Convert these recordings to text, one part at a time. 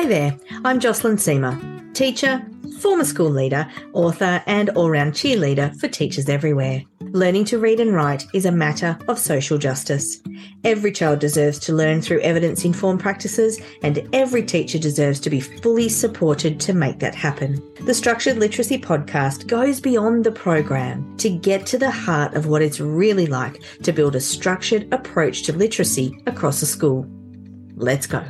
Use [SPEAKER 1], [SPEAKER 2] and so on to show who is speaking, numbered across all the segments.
[SPEAKER 1] Hi there, I'm Jocelyn Seamer, teacher, former school leader, author, and all round cheerleader for teachers everywhere. Learning to read and write is a matter of social justice. Every child deserves to learn through evidence informed practices, and every teacher deserves to be fully supported to make that happen. The Structured Literacy Podcast goes beyond the program to get to the heart of what it's really like to build a structured approach to literacy across a school. Let's go.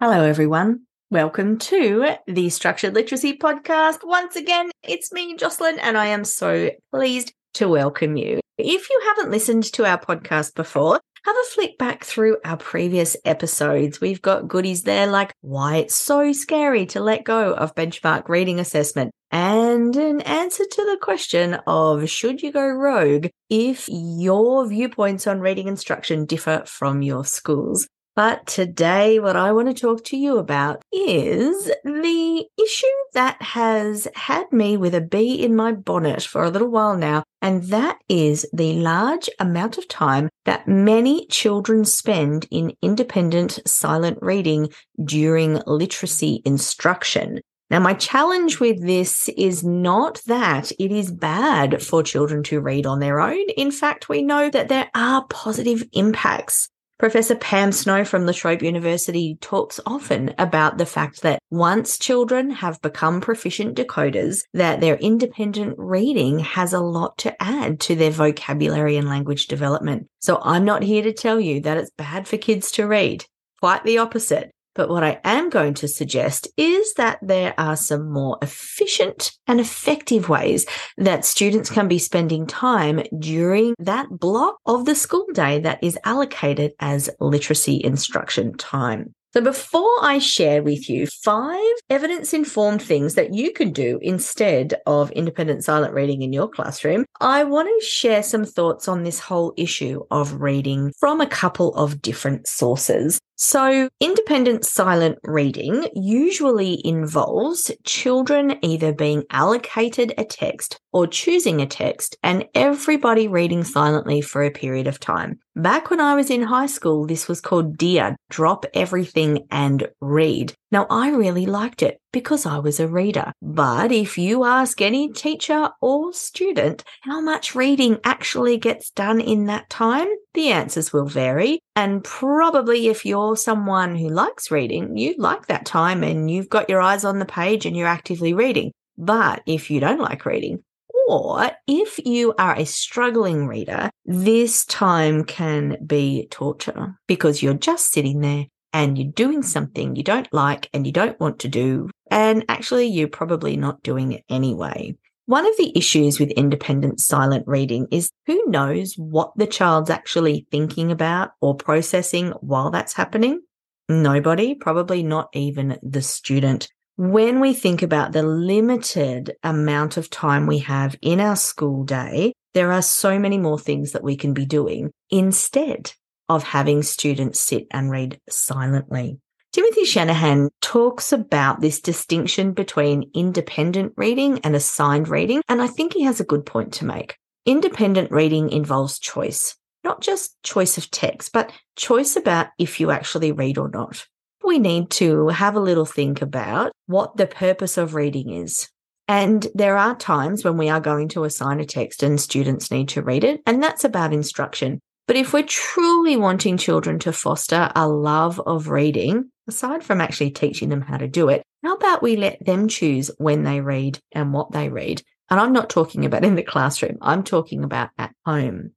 [SPEAKER 1] Hello, everyone. Welcome to the Structured Literacy Podcast. Once again, it's me, Jocelyn, and I am so pleased to welcome you. If you haven't listened to our podcast before, have a flick back through our previous episodes. We've got goodies there like why it's so scary to let go of benchmark reading assessment and an answer to the question of should you go rogue if your viewpoints on reading instruction differ from your schools. But today, what I want to talk to you about is the issue that has had me with a bee in my bonnet for a little while now. And that is the large amount of time that many children spend in independent silent reading during literacy instruction. Now, my challenge with this is not that it is bad for children to read on their own. In fact, we know that there are positive impacts Professor Pam Snow from La Trobe University talks often about the fact that once children have become proficient decoders, that their independent reading has a lot to add to their vocabulary and language development. So I'm not here to tell you that it's bad for kids to read. Quite the opposite. But what I am going to suggest is that there are some more efficient and effective ways that students can be spending time during that block of the school day that is allocated as literacy instruction time. So before I share with you five evidence informed things that you can do instead of independent silent reading in your classroom, I want to share some thoughts on this whole issue of reading from a couple of different sources. So, independent silent reading usually involves children either being allocated a text or choosing a text and everybody reading silently for a period of time. Back when I was in high school, this was called DEAR, drop everything and read. Now, I really liked it because I was a reader. But if you ask any teacher or student how much reading actually gets done in that time, the answers will vary. And probably if you're someone who likes reading, you like that time and you've got your eyes on the page and you're actively reading. But if you don't like reading, or if you are a struggling reader, this time can be torture because you're just sitting there and you're doing something you don't like and you don't want to do. And actually, you're probably not doing it anyway. One of the issues with independent silent reading is who knows what the child's actually thinking about or processing while that's happening? Nobody, probably not even the student when we think about the limited amount of time we have in our school day, there are so many more things that we can be doing instead of having students sit and read silently. Timothy Shanahan talks about this distinction between independent reading and assigned reading, and I think he has a good point to make. Independent reading involves choice, not just choice of text, but choice about if you actually read or not we need to have a little think about what the purpose of reading is. And there are times when we are going to assign a text and students need to read it, and that's about instruction. But if we're truly wanting children to foster a love of reading, aside from actually teaching them how to do it, how about we let them choose when they read and what they read? And I'm not talking about in the classroom, I'm talking about at home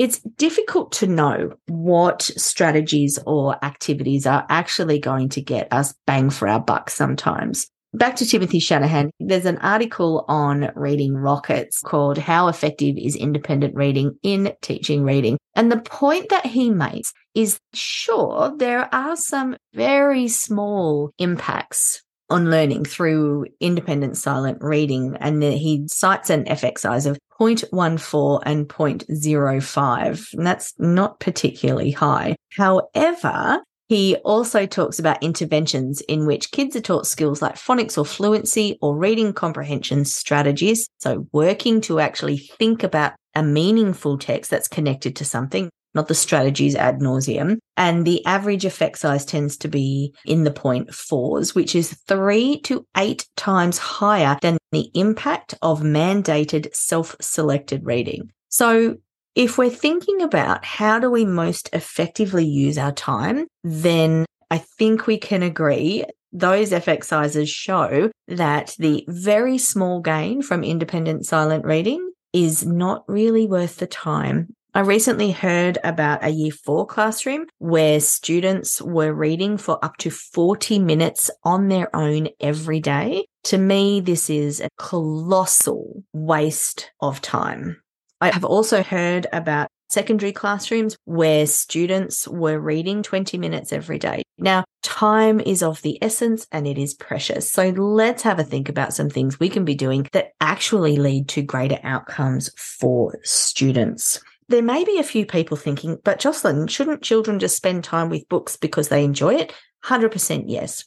[SPEAKER 1] it's difficult to know what strategies or activities are actually going to get us bang for our buck sometimes. Back to Timothy Shanahan, there's an article on reading rockets called How Effective is Independent Reading in Teaching Reading? And the point that he makes is sure, there are some very small impacts on learning through independent silent reading. And he cites an effect size of 0.14 and 0.05. And that's not particularly high. However, he also talks about interventions in which kids are taught skills like phonics or fluency or reading comprehension strategies. So, working to actually think about a meaningful text that's connected to something, not the strategies ad nauseum. And the average effect size tends to be in the point fours, which is three to eight times higher than the impact of mandated self selected reading. So if we're thinking about how do we most effectively use our time, then I think we can agree those sizes show that the very small gain from independent silent reading is not really worth the time. I recently heard about a year four classroom where students were reading for up to 40 minutes on their own every day. To me, this is a colossal waste of time. I have also heard about secondary classrooms where students were reading 20 minutes every day. Now, time is of the essence and it is precious. So let's have a think about some things we can be doing that actually lead to greater outcomes for students. There may be a few people thinking, but Jocelyn, shouldn't children just spend time with books because they enjoy it? 100% yes.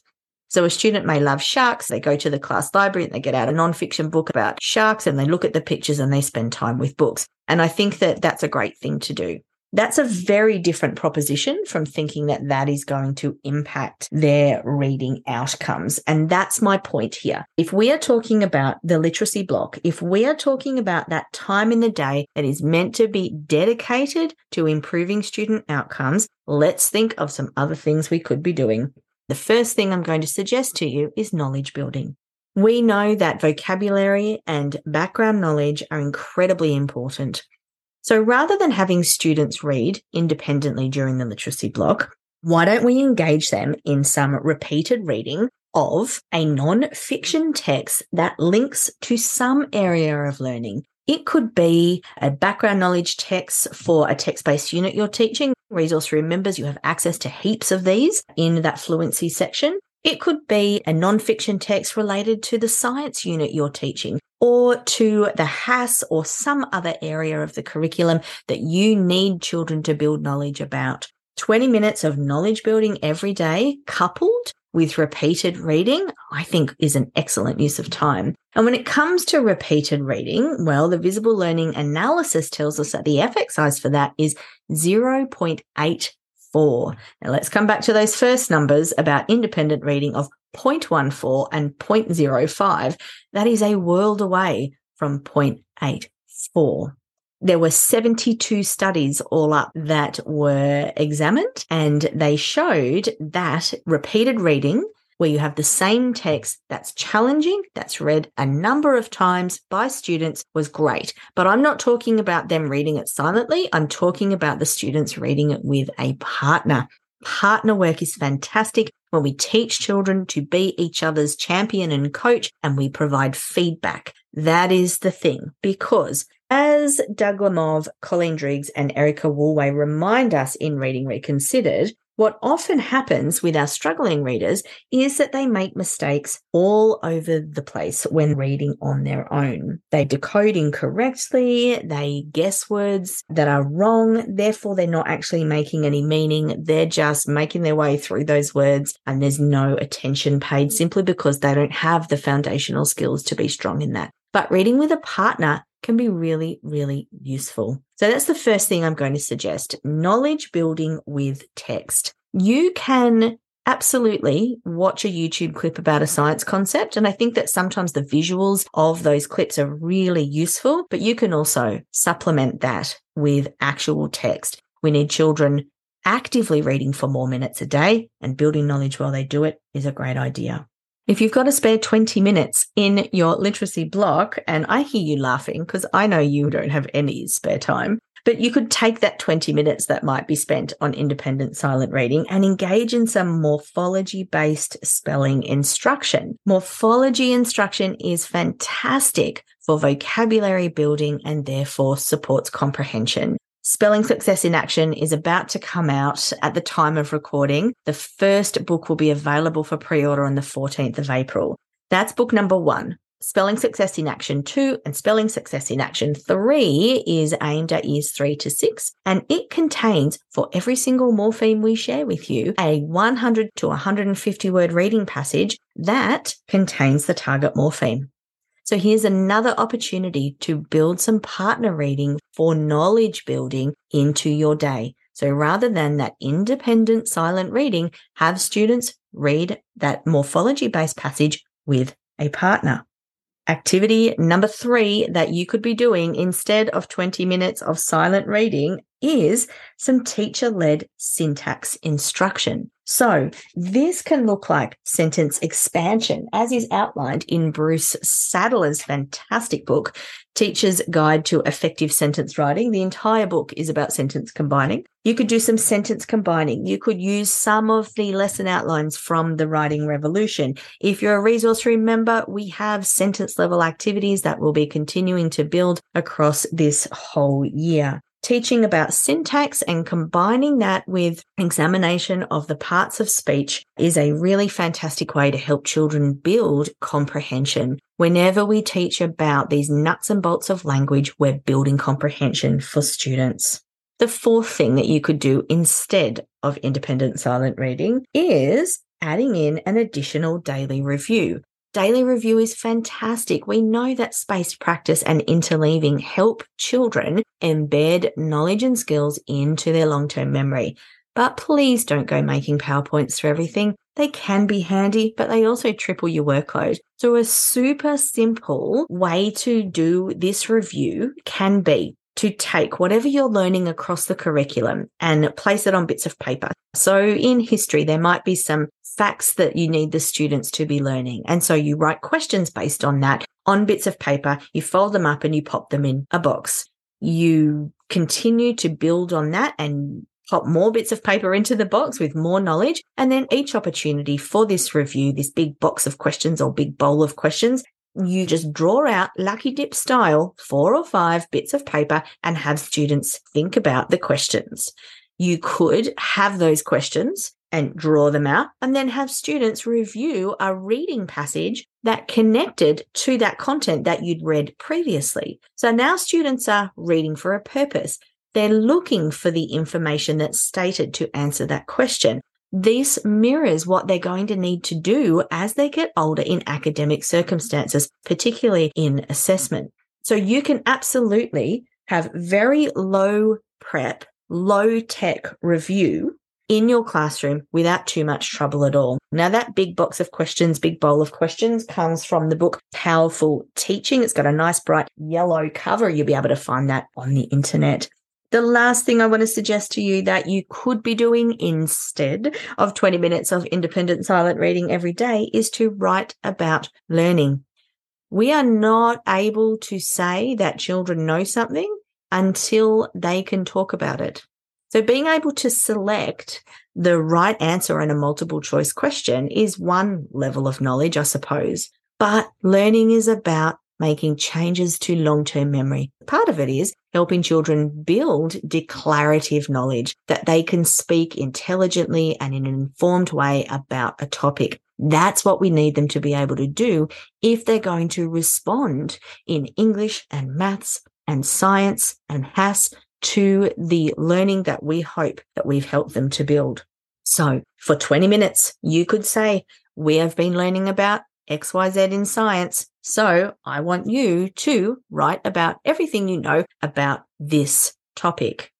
[SPEAKER 1] So a student may love sharks. They go to the class library and they get out a nonfiction book about sharks and they look at the pictures and they spend time with books. And I think that that's a great thing to do. That's a very different proposition from thinking that that is going to impact their reading outcomes. And that's my point here. If we are talking about the literacy block, if we are talking about that time in the day that is meant to be dedicated to improving student outcomes, let's think of some other things we could be doing. The first thing I'm going to suggest to you is knowledge building. We know that vocabulary and background knowledge are incredibly important. So rather than having students read independently during the literacy block, why don't we engage them in some repeated reading of a non-fiction text that links to some area of learning? It could be a background knowledge text for a text based unit you're teaching. Resource room members, you have access to heaps of these in that fluency section. It could be a non-fiction text related to the science unit you're teaching or to the HASS or some other area of the curriculum that you need children to build knowledge about. 20 minutes of knowledge building every day coupled with repeated reading, I think is an excellent use of time. And when it comes to repeated reading, well, the visible learning analysis tells us that the effect size for that is 0.84. Now let's come back to those first numbers about independent reading of 0.14 and 0.05. That is a world away from 0.84 there were 72 studies all up that were examined and they showed that repeated reading where you have the same text that's challenging, that's read a number of times by students was great. But I'm not talking about them reading it silently. I'm talking about the students reading it with a partner. Partner work is fantastic when we teach children to be each other's champion and coach and we provide feedback. That is the thing because as Doug Lemov, Colleen Driggs, and Erica Woolway remind us in Reading Reconsidered, what often happens with our struggling readers is that they make mistakes all over the place when reading on their own. They decode incorrectly, they guess words that are wrong, therefore, they're not actually making any meaning. They're just making their way through those words, and there's no attention paid simply because they don't have the foundational skills to be strong in that. But reading with a partner can be really, really useful. So that's the first thing I'm going to suggest knowledge building with text. You can absolutely watch a YouTube clip about a science concept. And I think that sometimes the visuals of those clips are really useful, but you can also supplement that with actual text. We need children actively reading for more minutes a day and building knowledge while they do it is a great idea. If you've got a spare 20 minutes in your literacy block, and I hear you laughing because I know you don't have any spare time, but you could take that 20 minutes that might be spent on independent silent reading and engage in some morphology based spelling instruction. Morphology instruction is fantastic for vocabulary building and therefore supports comprehension. Spelling Success in Action is about to come out at the time of recording. The first book will be available for pre order on the 14th of April. That's book number one. Spelling Success in Action 2 and Spelling Success in Action 3 is aimed at years 3 to 6 and it contains for every single morpheme we share with you a 100 to 150 word reading passage that contains the target morpheme. So here's another opportunity to build some partner reading for knowledge building into your day. So rather than that independent silent reading, have students read that morphology based passage with a partner. Activity number three that you could be doing instead of 20 minutes of silent reading is some teacher led syntax instruction. So this can look like sentence expansion, as is outlined in Bruce Saddler's fantastic book, Teacher's Guide to Effective Sentence Writing. The entire book is about sentence combining. You could do some sentence combining. You could use some of the lesson outlines from the Writing Revolution. If you're a resource room member, we have sentence level activities that will be continuing to build across this whole year teaching about syntax and combining that with examination of the parts of speech is a really fantastic way to help children build comprehension. Whenever we teach about these nuts and bolts of language, we're building comprehension for students. The fourth thing that you could do instead of independent silent reading is adding in an additional daily review. Daily review is fantastic. We know that spaced practice and interleaving help children embed knowledge and skills into their long term memory. But please don't go making PowerPoints for everything. They can be handy, but they also triple your workload. So a super simple way to do this review can be to take whatever you're learning across the curriculum and place it on bits of paper. So in history, there might be some facts that you need the students to be learning. And so you write questions based on that on bits of paper, you fold them up and you pop them in a box. You continue to build on that and pop more bits of paper into the box with more knowledge. And then each opportunity for this review, this big box of questions or big bowl of questions, you just draw out lucky dip style four or five bits of paper and have students think about the questions. You could have those questions and draw them out and then have students review a reading passage that connected to that content that you'd read previously. So now students are reading for a purpose. They're looking for the information that's stated to answer that question. This mirrors what they're going to need to do as they get older in academic circumstances, particularly in assessment. So you can absolutely have very low prep, low tech review in your classroom without too much trouble at all. Now, that big box of questions, big bowl of questions comes from the book Powerful Teaching. It's got a nice bright yellow cover. You'll be able to find that on the internet. The last thing I want to suggest to you that you could be doing instead of 20 minutes of independent silent reading every day is to write about learning. We are not able to say that children know something until they can talk about it. So being able to select the right answer in a multiple choice question is one level of knowledge, I suppose. But learning is about making changes to long term memory. Part of it is helping children build declarative knowledge that they can speak intelligently and in an informed way about a topic. That's what we need them to be able to do if they're going to respond in English and maths and science and HASS to the learning that we hope that we've helped them to build. So for 20 minutes, you could say, we have been learning about XYZ in science. So I want you to write about everything you know about this topic.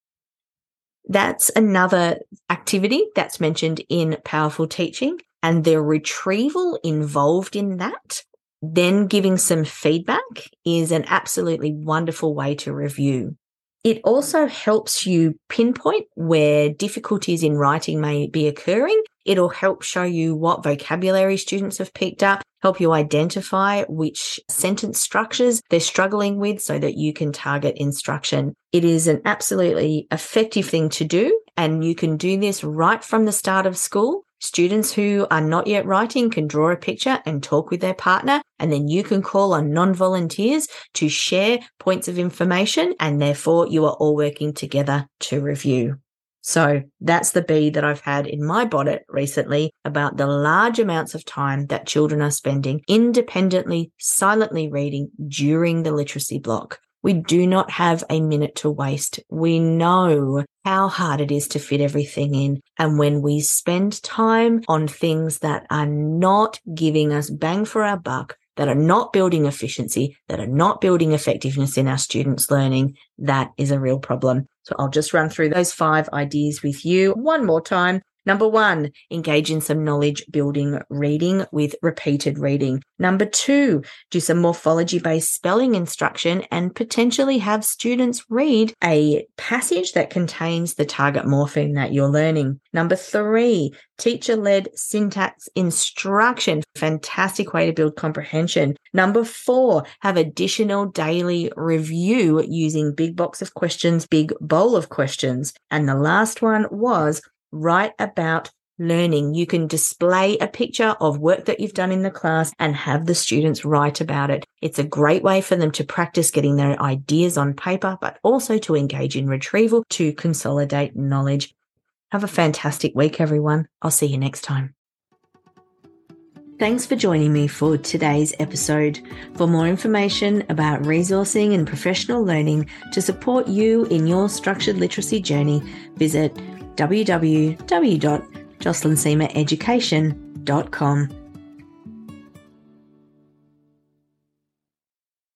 [SPEAKER 1] That's another activity that's mentioned in powerful teaching and the retrieval involved in that. Then giving some feedback is an absolutely wonderful way to review. It also helps you pinpoint where difficulties in writing may be occurring. It'll help show you what vocabulary students have picked up, help you identify which sentence structures they're struggling with so that you can target instruction. It is an absolutely effective thing to do. And you can do this right from the start of school. Students who are not yet writing can draw a picture and talk with their partner, and then you can call on non volunteers to share points of information, and therefore you are all working together to review. So that's the bee that I've had in my bonnet recently about the large amounts of time that children are spending independently, silently reading during the literacy block. We do not have a minute to waste. We know how hard it is to fit everything in. And when we spend time on things that are not giving us bang for our buck, that are not building efficiency, that are not building effectiveness in our students' learning, that is a real problem. So I'll just run through those five ideas with you one more time. Number one, engage in some knowledge building reading with repeated reading. Number two, do some morphology based spelling instruction and potentially have students read a passage that contains the target morpheme that you're learning. Number three, teacher led syntax instruction. Fantastic way to build comprehension. Number four, have additional daily review using big box of questions, big bowl of questions. And the last one was write about learning. You can display a picture of work that you've done in the class and have the students write about it. It's a great way for them to practice getting their ideas on paper, but also to engage in retrieval to consolidate knowledge. Have a fantastic week, everyone. I'll see you next time. Thanks for joining me for today's episode. For more information about resourcing and professional learning to support you in your structured literacy journey, visit www.jocelynseamereducation.com.